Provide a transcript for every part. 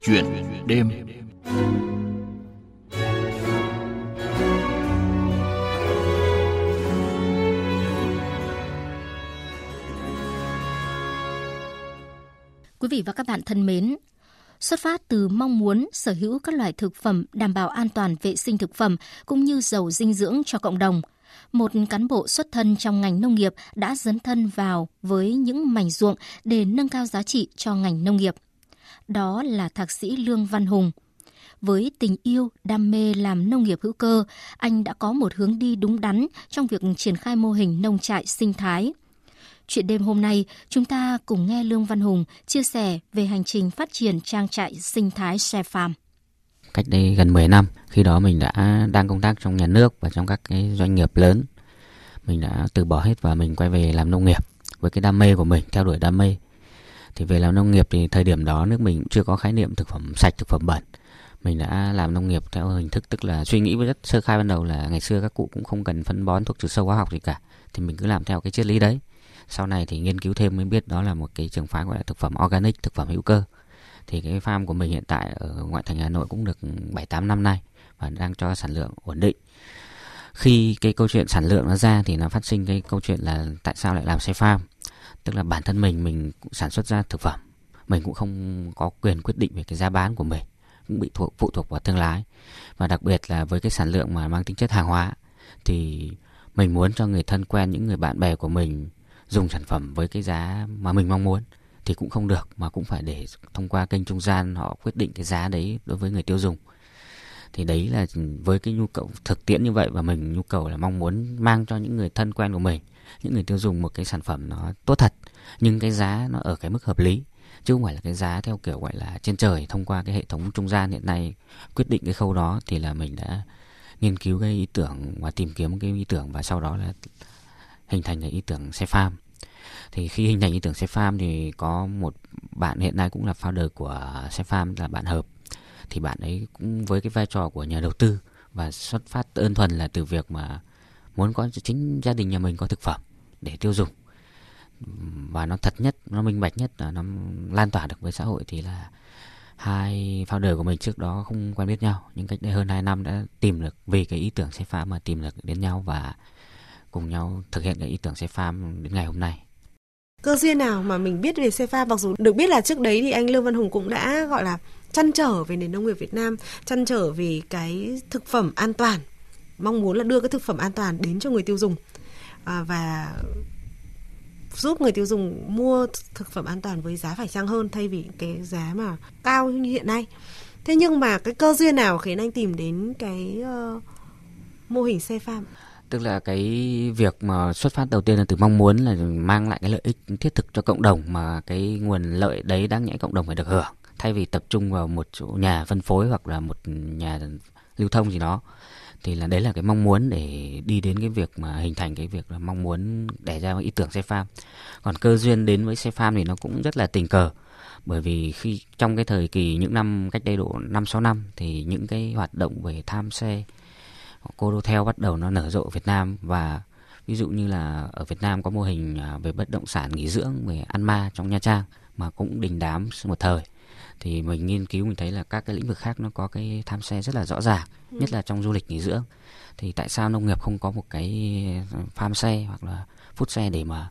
Chuyện đêm Quý vị và các bạn thân mến, xuất phát từ mong muốn sở hữu các loại thực phẩm đảm bảo an toàn vệ sinh thực phẩm cũng như giàu dinh dưỡng cho cộng đồng. Một cán bộ xuất thân trong ngành nông nghiệp đã dấn thân vào với những mảnh ruộng để nâng cao giá trị cho ngành nông nghiệp. Đó là thạc sĩ Lương Văn Hùng. Với tình yêu, đam mê làm nông nghiệp hữu cơ, anh đã có một hướng đi đúng đắn trong việc triển khai mô hình nông trại sinh thái – Chuyện đêm hôm nay, chúng ta cùng nghe Lương Văn Hùng chia sẻ về hành trình phát triển trang trại sinh thái Xe Farm. Cách đây gần 10 năm, khi đó mình đã đang công tác trong nhà nước và trong các cái doanh nghiệp lớn. Mình đã từ bỏ hết và mình quay về làm nông nghiệp với cái đam mê của mình, theo đuổi đam mê. Thì về làm nông nghiệp thì thời điểm đó nước mình chưa có khái niệm thực phẩm sạch, thực phẩm bẩn. Mình đã làm nông nghiệp theo hình thức tức là suy nghĩ với rất sơ khai ban đầu là ngày xưa các cụ cũng không cần phân bón thuốc trừ sâu hóa học gì cả. Thì mình cứ làm theo cái triết lý đấy sau này thì nghiên cứu thêm mới biết đó là một cái trường phái gọi là thực phẩm organic thực phẩm hữu cơ thì cái farm của mình hiện tại ở ngoại thành Hà Nội cũng được 7 8 năm nay và đang cho sản lượng ổn định. Khi cái câu chuyện sản lượng nó ra thì nó phát sinh cái câu chuyện là tại sao lại làm xe farm? Tức là bản thân mình mình cũng sản xuất ra thực phẩm, mình cũng không có quyền quyết định về cái giá bán của mình, cũng bị thuộc phụ thuộc vào thương lái. Và đặc biệt là với cái sản lượng mà mang tính chất hàng hóa thì mình muốn cho người thân quen những người bạn bè của mình dùng sản phẩm với cái giá mà mình mong muốn thì cũng không được mà cũng phải để thông qua kênh trung gian họ quyết định cái giá đấy đối với người tiêu dùng. Thì đấy là ừ, với cái nhu cầu thực tiễn như vậy và mình nhu cầu là mong muốn mang cho những người thân quen của mình những người tiêu dùng một cái sản phẩm nó tốt thật, nhưng cái giá nó ở cái mức hợp lý, chứ không phải là cái giá theo kiểu gọi là trên trời, thông qua cái hệ thống trung gian hiện nay quyết định cái khâu đó thì là mình đã nghiên cứu cái ý tưởng và tìm kiếm cái ý tưởng và sau đó là hình thành cái ý tưởng xe farm. Thì khi hình thành ý tưởng xe farm thì có một bạn hiện nay cũng là founder của xe farm, là bạn hợp. Thì bạn ấy cũng với cái vai trò của nhà đầu tư và xuất phát đơn thuần là từ việc mà muốn có chính gia đình nhà mình có thực phẩm để tiêu dùng. Và nó thật nhất, nó minh bạch nhất là nó lan tỏa được với xã hội thì là hai founder của mình trước đó không quen biết nhau, nhưng cách đây hơn 2 năm đã tìm được, vì cái ý tưởng xe farm mà tìm được đến nhau và cùng nhau thực hiện cái ý tưởng xe farm đến ngày hôm nay. Cơ duyên nào mà mình biết về xe farm, mặc dù được biết là trước đấy thì anh Lương Văn Hùng cũng đã gọi là chăn trở về nền nông nghiệp Việt Nam, chăn trở về cái thực phẩm an toàn mong muốn là đưa cái thực phẩm an toàn đến cho người tiêu dùng. À, và giúp người tiêu dùng mua thực phẩm an toàn với giá phải chăng hơn thay vì cái giá mà cao như hiện nay. Thế nhưng mà cái cơ duyên nào khiến anh tìm đến cái uh, mô hình xe farm? Tức là cái việc mà xuất phát đầu tiên là từ mong muốn là mang lại cái lợi ích thiết thực cho cộng đồng mà cái nguồn lợi đấy đáng nhẽ cộng đồng phải được hưởng thay vì tập trung vào một chỗ nhà phân phối hoặc là một nhà lưu thông gì đó thì là đấy là cái mong muốn để đi đến cái việc mà hình thành cái việc là mong muốn đẻ ra ý tưởng xe farm. Còn cơ duyên đến với xe farm thì nó cũng rất là tình cờ. Bởi vì khi, trong cái thời kỳ những năm cách đây độ năm, sáu năm thì những cái hoạt động về tham xe, cô theo bắt đầu nó nở rộ ở Việt Nam. Và ví dụ như là ở Việt Nam có mô hình à, về bất động sản nghỉ dưỡng, về ăn ma trong Nha Trang mà cũng đình đám một thời thì mình nghiên cứu mình thấy là các cái lĩnh vực khác nó có cái tham xe rất là rõ ràng ừ. nhất là trong du lịch nghỉ dưỡng. Thì tại sao nông nghiệp không có một cái farm xe hoặc là phút xe để mà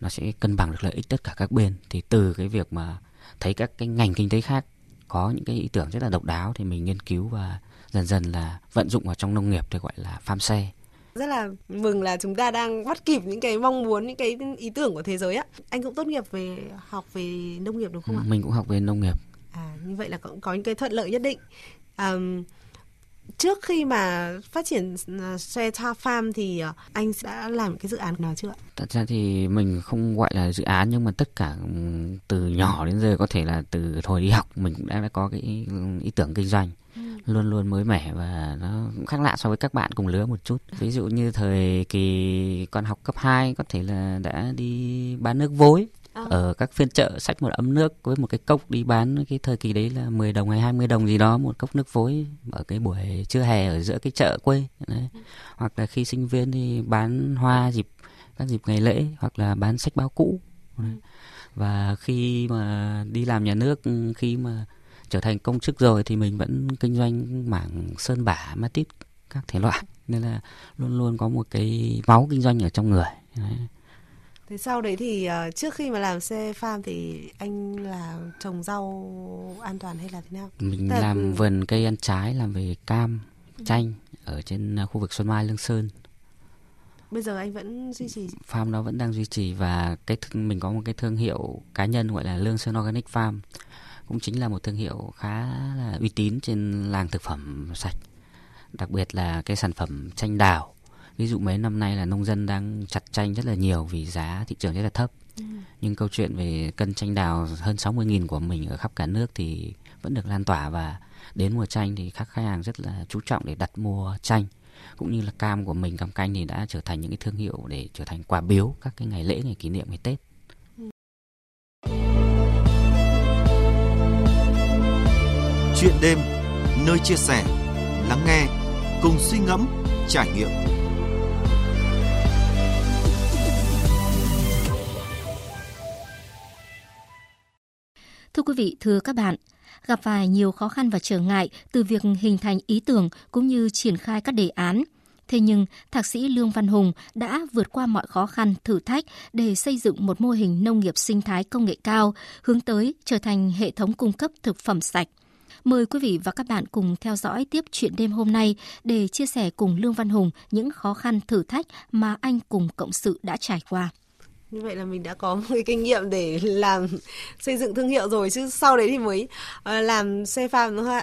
nó sẽ cân bằng được lợi ích tất cả các bên? Thì từ cái việc mà thấy các cái ngành kinh tế khác có những cái ý tưởng rất là độc đáo thì mình nghiên cứu và dần dần là vận dụng vào trong nông nghiệp được gọi là farm xe. Rất là mừng là chúng ta đang bắt kịp những cái mong muốn những cái ý tưởng của thế giới á. Anh cũng tốt nghiệp về học về nông nghiệp đúng không ạ? Mình cũng học về nông nghiệp à như vậy là cũng có những cái thuận lợi nhất định. À, trước khi mà phát triển à, xe uh, farm thì uh, anh đã làm cái dự án nào chưa ạ? Thật ra thì mình không gọi là dự án nhưng mà tất cả từ nhỏ đến giờ có thể là từ hồi đi học mình cũng đã có cái ý tưởng kinh doanh. Luôn luôn mới mẻ và nó cũng khác lạ so với các bạn cùng lứa một chút. Ví dụ như thời kỳ còn học cấp 2 có thể là đã đi bán nước vối à. ở các phiên chợ sách một ấm nước với một cái cốc đi bán cái thời kỳ đấy là 10 đồng hay 20 đồng gì đó một cốc nước vối ở cái buổi trưa hè ở giữa cái chợ quê đấy. Ừ. hoặc là khi sinh viên thì bán hoa dịp các dịp ngày lễ hoặc là bán sách báo cũ đấy. và khi mà đi làm nhà nước khi mà trở thành công chức rồi thì mình vẫn kinh doanh mảng sơn bả ma tít các thể loại nên là luôn luôn có một cái máu kinh doanh ở trong người đấy. Thế sau đấy thì uh, trước khi mà làm xe farm thì anh là trồng rau an toàn hay là thế nào? Mình Tức làm là... vườn cây ăn trái, làm về cam, chanh ở trên à, khu vực Xuân Mai Lương Sơn. Bây giờ anh vẫn duy trì? Farm đó vẫn đang duy trì và cái mình có một cái thương hiệu cá nhân gọi là Lương Sơn Organic Farm cũng chính là một thương hiệu khá là uy tín trên làng thực phẩm sạch đặc biệt là cái sản phẩm chanh đào ví dụ mấy năm nay là nông dân đang chặt chanh rất là nhiều vì giá thị trường rất là thấp ừ. nhưng câu chuyện về cân chanh đào hơn 60.000 của mình ở khắp cả nước thì vẫn được lan tỏa và đến mùa chanh thì các khách hàng rất là chú trọng để đặt mua chanh cũng như là cam của mình cam canh thì đã trở thành những cái thương hiệu để trở thành quà biếu các cái ngày lễ ngày kỷ niệm ngày Tết. Chuyện đêm nơi chia sẻ, lắng nghe, cùng suy ngẫm, trải nghiệm. Thưa quý vị, thưa các bạn, gặp phải nhiều khó khăn và trở ngại từ việc hình thành ý tưởng cũng như triển khai các đề án. Thế nhưng, Thạc sĩ Lương Văn Hùng đã vượt qua mọi khó khăn, thử thách để xây dựng một mô hình nông nghiệp sinh thái công nghệ cao, hướng tới trở thành hệ thống cung cấp thực phẩm sạch. Mời quý vị và các bạn cùng theo dõi tiếp chuyện đêm hôm nay để chia sẻ cùng Lương Văn Hùng những khó khăn thử thách mà anh cùng cộng sự đã trải qua. Như vậy là mình đã có một cái kinh nghiệm để làm xây dựng thương hiệu rồi chứ sau đấy thì mới uh, làm xe farm nó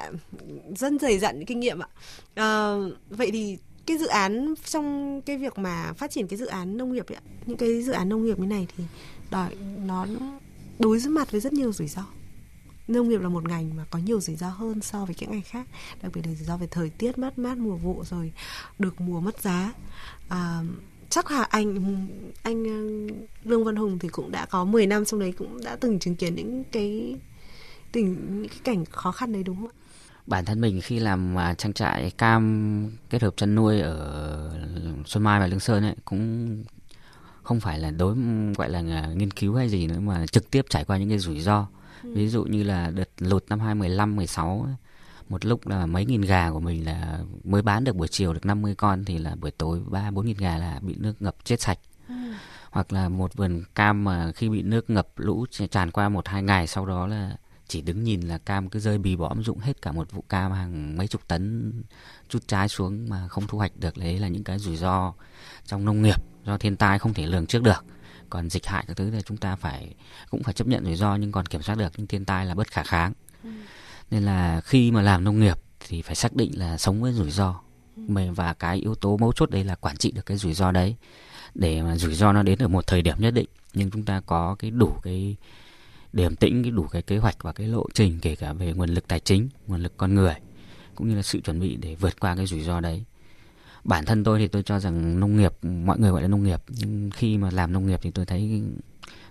rất dày dặn kinh nghiệm ạ. Uh, vậy thì cái dự án trong cái việc mà phát triển cái dự án nông nghiệp ấy, những cái dự án nông nghiệp như này thì đòi nó đối mặt với rất nhiều rủi ro. Nông nghiệp là một ngành mà có nhiều rủi ro hơn so với những ngành khác đặc biệt là rủi ro về thời tiết mất mát mùa vụ rồi được mùa mất giá. À, chắc là anh anh ờ, Lương Văn Hùng thì cũng đã có 10 năm trong đấy cũng đã từng chứng kiến những cái tình những cái cảnh khó khăn đấy đúng không ạ? Bản thân mình khi làm à, trang trại cam kết hợp chăn nuôi ở Xuân Mai và Lương Sơn ấy cũng không phải là đối gọi là nghiên cứu hay gì nữa mà trực tiếp trải qua những cái rủi ro. Ừ. Ví dụ như là đợt lụt năm 2015 16 ấy, một lúc là mấy nghìn gà của mình là mới bán được buổi chiều được 50 con thì là buổi tối ba bốn nghìn gà là bị nước ngập chết sạch. Ừ. hoặc là một vườn cam mà khi bị nước ngập lũ tràn qua một hai ngày sau đó là chỉ đứng nhìn là cam cứ rơi bì bõm dụng hết cả một vụ cam hàng mấy chục tấn chút trái xuống mà không thu hoạch được. Đấy là những cái rủi ro trong nông nghiệp do thiên tai không thể lường trước được. Còn dịch hại các thứ thì chúng ta phải cũng phải chấp nhận rủi ro nhưng còn kiểm soát được. Nhưng thiên tai là bất khả kháng. Ừ nên là khi mà làm nông nghiệp thì phải xác định là sống với rủi ro. Và cái yếu tố mấu chốt đây là quản trị được cái rủi ro đấy. Để mà rủi ro nó đến ở một thời điểm nhất định, nhưng chúng ta có cái đủ cái điểm tĩnh, cái đủ cái kế hoạch và cái lộ trình kể cả về nguồn lực tài chính, nguồn lực con người, cũng như là sự chuẩn bị để vượt qua cái rủi ro đấy. Bản thân tôi thì tôi cho rằng nông nghiệp, mọi người gọi là nông nghiệp, nhưng khi mà làm nông nghiệp thì tôi thấy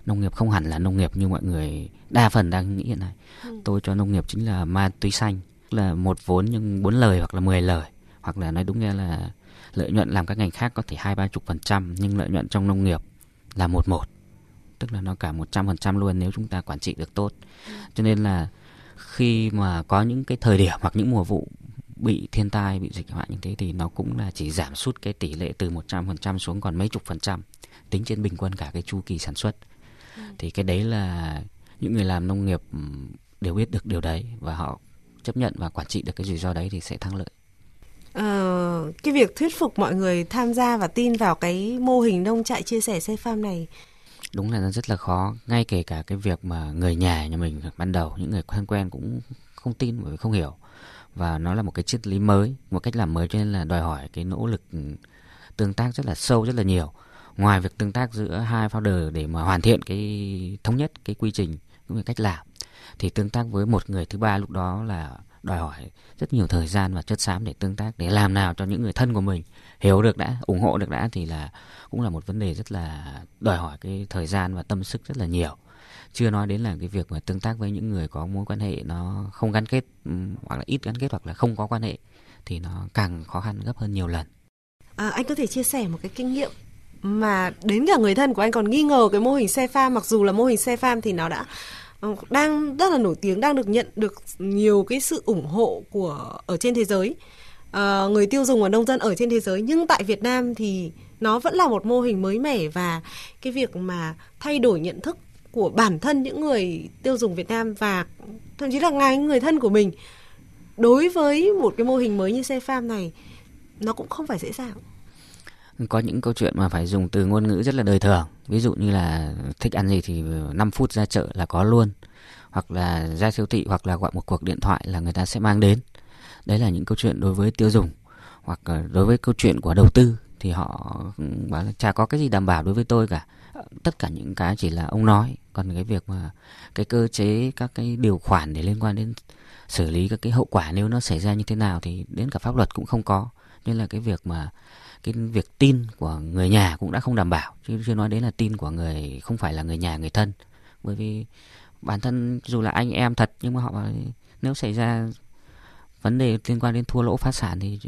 nông nghiệp không hẳn là nông nghiệp như mọi người đa phần đang nghĩ hiện nay ừ. tôi cho nông nghiệp chính là ma túy xanh là một vốn nhưng bốn lời hoặc là 10 lời hoặc là nói đúng nghe là lợi nhuận làm các ngành khác có thể hai ba chục phần trăm nhưng lợi nhuận trong nông nghiệp là một một tức là nó cả một trăm phần trăm luôn nếu chúng ta quản trị được tốt ừ. cho nên là khi mà có những cái thời điểm hoặc những mùa vụ bị thiên tai bị dịch hoạn như thế thì nó cũng là chỉ giảm sút cái tỷ lệ từ 100% xuống còn mấy chục phần trăm tính trên bình quân cả cái chu kỳ sản xuất thì cái đấy là những người làm nông nghiệp đều biết được điều đấy và họ chấp nhận và quản trị được cái rủi ro đấy thì sẽ thắng lợi. Ờ, cái việc thuyết phục mọi người tham gia và tin vào cái mô hình nông trại chia sẻ xe farm này. Đúng là nó rất là khó ngay kể cả cái việc mà người nhà nhà mình ban đầu những người quen quen cũng không tin bởi vì không hiểu. Và nó là một cái triết lý mới một cách làm mới cho nên là đòi hỏi cái nỗ lực tương tác rất là sâu rất là nhiều ngoài việc tương tác giữa hai founder để mà hoàn thiện cái thống nhất cái quy trình cũng như cách làm thì tương tác với một người thứ ba lúc đó là đòi hỏi rất nhiều thời gian và chất xám để tương tác để làm nào cho những người thân của mình hiểu được đã ủng hộ được đã thì là cũng là một vấn đề rất là đòi hỏi cái thời gian và tâm sức rất là nhiều. Chưa nói đến là cái việc mà tương tác với những người có mối quan hệ nó không gắn kết hoặc là ít gắn kết hoặc là không có quan hệ thì nó càng khó khăn gấp hơn nhiều lần. À, anh có thể chia sẻ một cái kinh nghiệm mà đến cả người thân của anh còn nghi ngờ cái mô hình xe farm mặc dù là mô hình xe farm thì nó đã ờ, đang rất là nổi tiếng đang được nhận được nhiều cái sự ủng hộ của ở trên thế giới. À, người tiêu dùng và nông dân ở trên thế giới. Nhưng tại Việt Nam thì nó vẫn là một mô hình mới mẻ và cái việc mà thay đổi nhận thức của bản thân những người tiêu dùng Việt Nam và thậm chí là ngay người thân của mình đối với một cái mô hình mới như xe farm này nó cũng không phải dễ dàng có những câu chuyện mà phải dùng từ ngôn ngữ rất là đời thường. Ví dụ như là thích ăn gì thì 5 phút ra chợ là có luôn. Hoặc là ra siêu thị hoặc là gọi một cuộc điện thoại là người ta sẽ mang đến. Đấy là những câu chuyện đối với tiêu dùng. Hoặc ờ, đối với câu chuyện của đầu tư thì họ ừ, bảo là chả có cái gì đảm bảo đối với tôi cả. Tất cả những cái chỉ là ông nói. Còn cái việc mà cái cơ chế, các cái điều khoản để liên quan đến xử lý các cái hậu quả nếu nó xảy ra như thế nào thì đến cả pháp luật cũng không có. Nên là cái việc mà cái việc tin của người nhà cũng đã không đảm bảo. Chứ chưa nói đến là tin của người, không phải là người nhà, người thân. Bởi vì bản thân dù là anh em thật, nhưng mà họ, nếu xảy ra vấn đề liên quan đến thua lỗ phá sản thì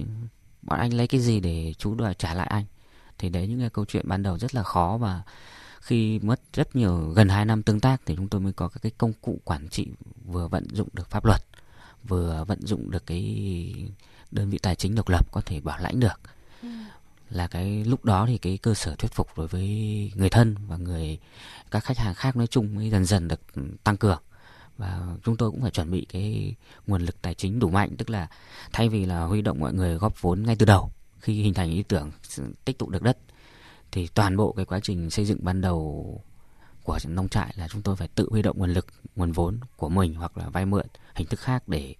bọn anh lấy cái gì để chú đòi trả lại anh? Thì đấy, những cái câu chuyện ban đầu rất là khó và khi mất rất nhiều, gần 2 năm tương tác thì chúng tôi mới có các cái công cụ quản trị vừa vận dụng được pháp luật, vừa vận dụng được cái đơn vị tài chính độc lập có thể bảo lãnh được. Ừ là cái lúc đó thì cái cơ sở thuyết phục đối với người thân và người, các khách hàng khác nói chung mới dần dần được tăng cường. Và chúng tôi cũng phải chuẩn bị cái nguồn lực tài chính đủ mạnh, tức là thay vì là huy động mọi người góp vốn ngay từ đầu, khi hình thành ý tưởng tích tụ được đất, thì toàn bộ cái quá trình xây dựng ban đầu của nông trại là chúng tôi phải tự huy động nguồn lực, nguồn vốn của mình hoặc là vay mượn hình thức khác để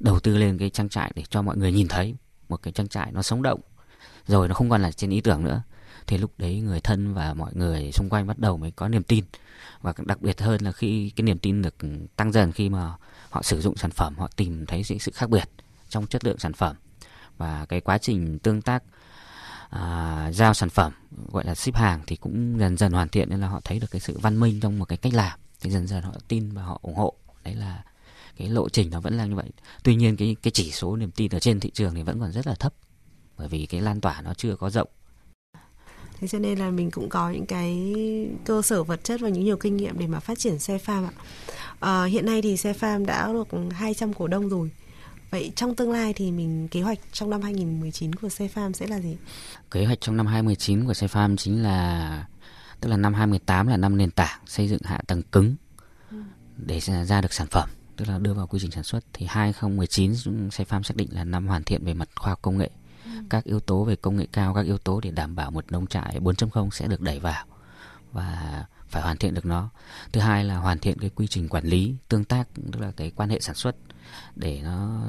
đầu tư lên cái trang trại để cho mọi người nhìn thấy một cái trang trại nó sống động rồi nó không còn là trên ý tưởng nữa. Thì lúc đấy người thân và mọi người xung quanh bắt đầu mới có niềm tin. Và đặc biệt hơn là khi cái niềm tin được tăng dần khi mà họ sử dụng sản phẩm họ tìm thấy sự khác biệt trong chất lượng sản phẩm. Và cái quá trình tương tác à, giao sản phẩm gọi là ship hàng thì cũng dần dần hoàn thiện nên là họ thấy được cái sự văn minh trong một cái cách làm. Thì dần dần họ tin và họ ủng hộ. Đấy là cái lộ trình nó vẫn là như vậy. Tuy nhiên cái cái chỉ số niềm tin ở trên thị trường thì vẫn còn rất là thấp bởi vì cái lan tỏa nó chưa có rộng. Thế cho nên là mình cũng có những cái cơ sở vật chất và những nhiều kinh nghiệm để mà phát triển xe farm ạ. À, hiện nay thì xe farm đã được 200 cổ đông rồi. Vậy trong tương lai thì mình kế hoạch trong năm 2019 của xe farm sẽ là gì? Kế hoạch trong năm 2019 của xe farm chính là tức là năm 2018 là năm nền tảng xây dựng hạ tầng cứng để ra được sản phẩm tức là đưa vào quy trình sản xuất. Thì 2019 xe farm xác định là năm hoàn thiện về mặt khoa học công nghệ Ừ. các yếu tố về công nghệ cao, các yếu tố để đảm bảo một nông trại 4.0 sẽ được đẩy vào và phải hoàn thiện được nó. Thứ hai là hoàn thiện cái quy trình quản lý, tương tác, tức là cái quan hệ sản xuất để nó,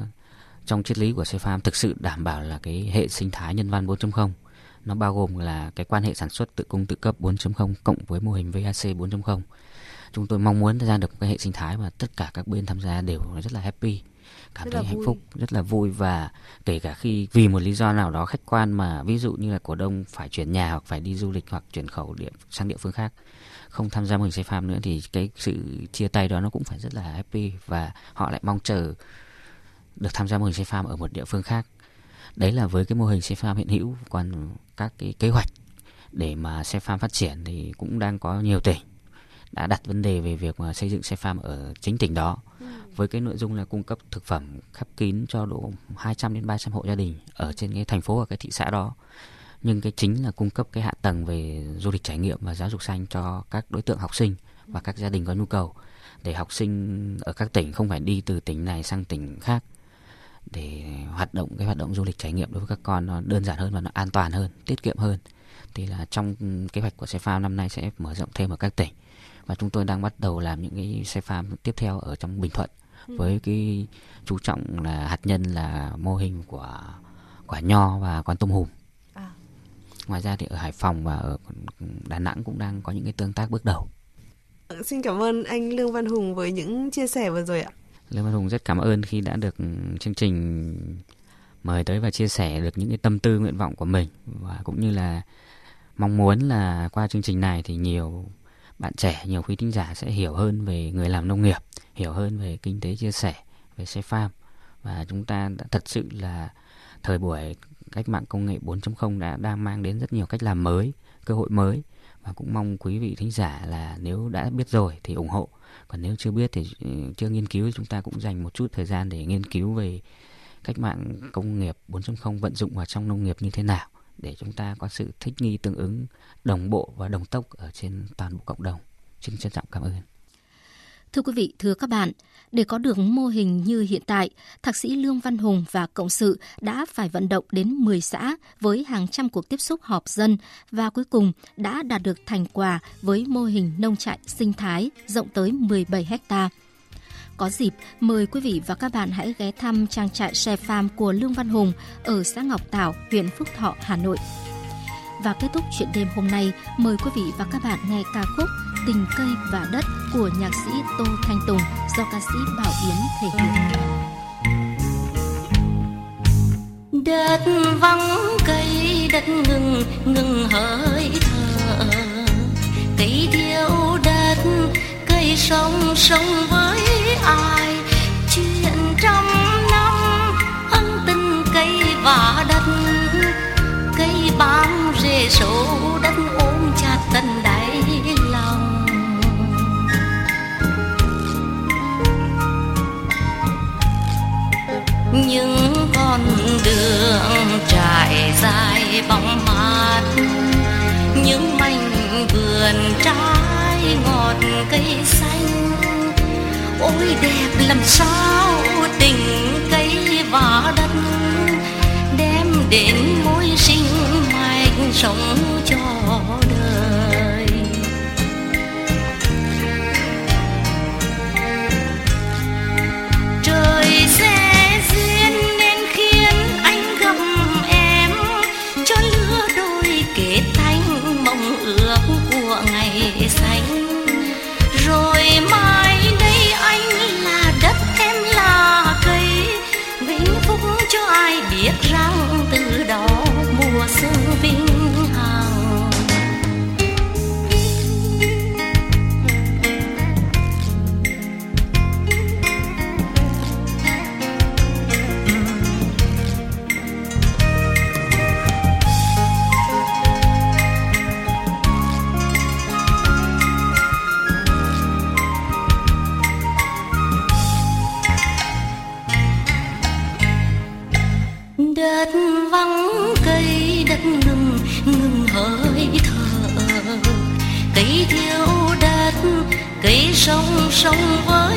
trong triết lý của xe farm thực sự đảm bảo là cái hệ sinh thái nhân văn 4.0 nó bao gồm là cái quan hệ sản xuất tự cung tự cấp 4.0 cộng với mô hình VAC 4.0 chúng tôi mong muốn ra được một cái hệ sinh thái mà tất cả các bên tham gia đều rất là happy cảm rất thấy hạnh vui. phúc rất là vui. Và kể cả khi vì một lý do nào đó khách quan mà ví dụ như là cổ đông phải chuyển nhà hoặc phải đi du lịch hoặc chuyển khẩu địa sang địa phương khác không tham gia mô hình xây farm nữa thì cái sự chia tay đó nó cũng phải rất là happy. Và họ lại mong chờ được tham gia mô hình xây farm ở một địa phương khác. Đấy là với cái mô hình xây farm hiện hữu còn các cái kế hoạch để mà xe farm phát triển thì cũng đang có nhiều tỉnh đã đặt vấn đề về việc mà xây dựng xe farm ở chính tỉnh đó. Ừ. với cái nội dung là cung cấp thực phẩm khép kín cho độ 200 đến 300 hộ gia đình ở trên cái thành phố và cái thị xã đó. Nhưng cái chính là cung cấp cái hạ tầng về du lịch trải nghiệm và giáo dục xanh cho các đối tượng học sinh và các gia đình có nhu cầu để học sinh ở các tỉnh không phải đi từ tỉnh này sang tỉnh khác để hoạt động cái hoạt động du lịch trải nghiệm đối với các con nó đơn giản hơn và nó an toàn hơn tiết kiệm hơn. Thì là trong kế hoạch của xe farm năm nay sẽ mở rộng thêm ở các tỉnh và chúng tôi đang bắt đầu làm những cái xe farm tiếp theo ở trong Bình Thuận. Ừ. với cái chú trọng là hạt nhân là mô hình của quả nho và con tôm hùm. À. ngoài ra thì ở Hải Phòng và ở Đà Nẵng cũng đang có những cái tương tác bước đầu. Xin cảm ơn anh Lương Văn Hùng với những chia sẻ vừa rồi ạ. Lương Văn Hùng rất cảm ơn khi đã được chương trình mời tới và chia sẻ được những cái tâm tư nguyện vọng của mình. Và cũng như là mong muốn là qua chương trình này thì nhiều bạn trẻ, nhiều quý thính giả sẽ hiểu hơn về người làm nông nghiệp, hiểu hơn về kinh tế chia sẻ, về xe farm. Và chúng ta đã thật sự là thời buổi cách mạng công nghệ 4.0 đã đang mang đến rất nhiều cách làm mới, cơ hội mới. Và cũng mong quý vị thính giả là nếu đã biết rồi thì ủng hộ. Còn nếu chưa biết thì ừ, chưa nghiên cứu chúng ta cũng dành một chút thời gian để nghiên cứu về cách mạng công nghiệp 4.0 vận dụng vào trong nông nghiệp như thế nào để chúng ta có sự thích nghi tương ứng đồng bộ và đồng tốc ở trên toàn bộ cộng đồng. Xin trân trọng cảm ơn. Thưa quý vị, thưa các bạn, để có được mô hình như hiện tại, Thạc sĩ Lương Văn Hùng và Cộng sự đã phải vận động đến 10 xã với hàng trăm cuộc tiếp xúc họp dân và cuối cùng đã đạt được thành quả với mô hình nông trại sinh thái rộng tới 17 hectare. Có dịp, mời quý vị và các bạn hãy ghé thăm trang trại xe farm của Lương Văn Hùng ở xã Ngọc Tảo, huyện Phúc Thọ, Hà Nội. Và kết thúc chuyện đêm hôm nay, mời quý vị và các bạn nghe ca khúc Tình cây và đất của nhạc sĩ Tô Thanh Tùng do ca sĩ Bảo Yến thể hiện. Đất vắng cây đất ngừng ngừng hơi thở cây thiếu đất cây sống sống với ai chuyện trăm năm. Ân tình cây và đất, cây bám rễ sâu đất ôm chặt tận đáy lòng. Những con đường trải dài bóng mát, những mảnh vườn trái ngọt cây xanh ôi đẹp làm sao tình cây và đất đem đến mối sinh mạnh sống cho đời. Trời sẽ duyên nên khiến anh gặp em, cho lứa đôi kết thành mộng ước của ngày thở cây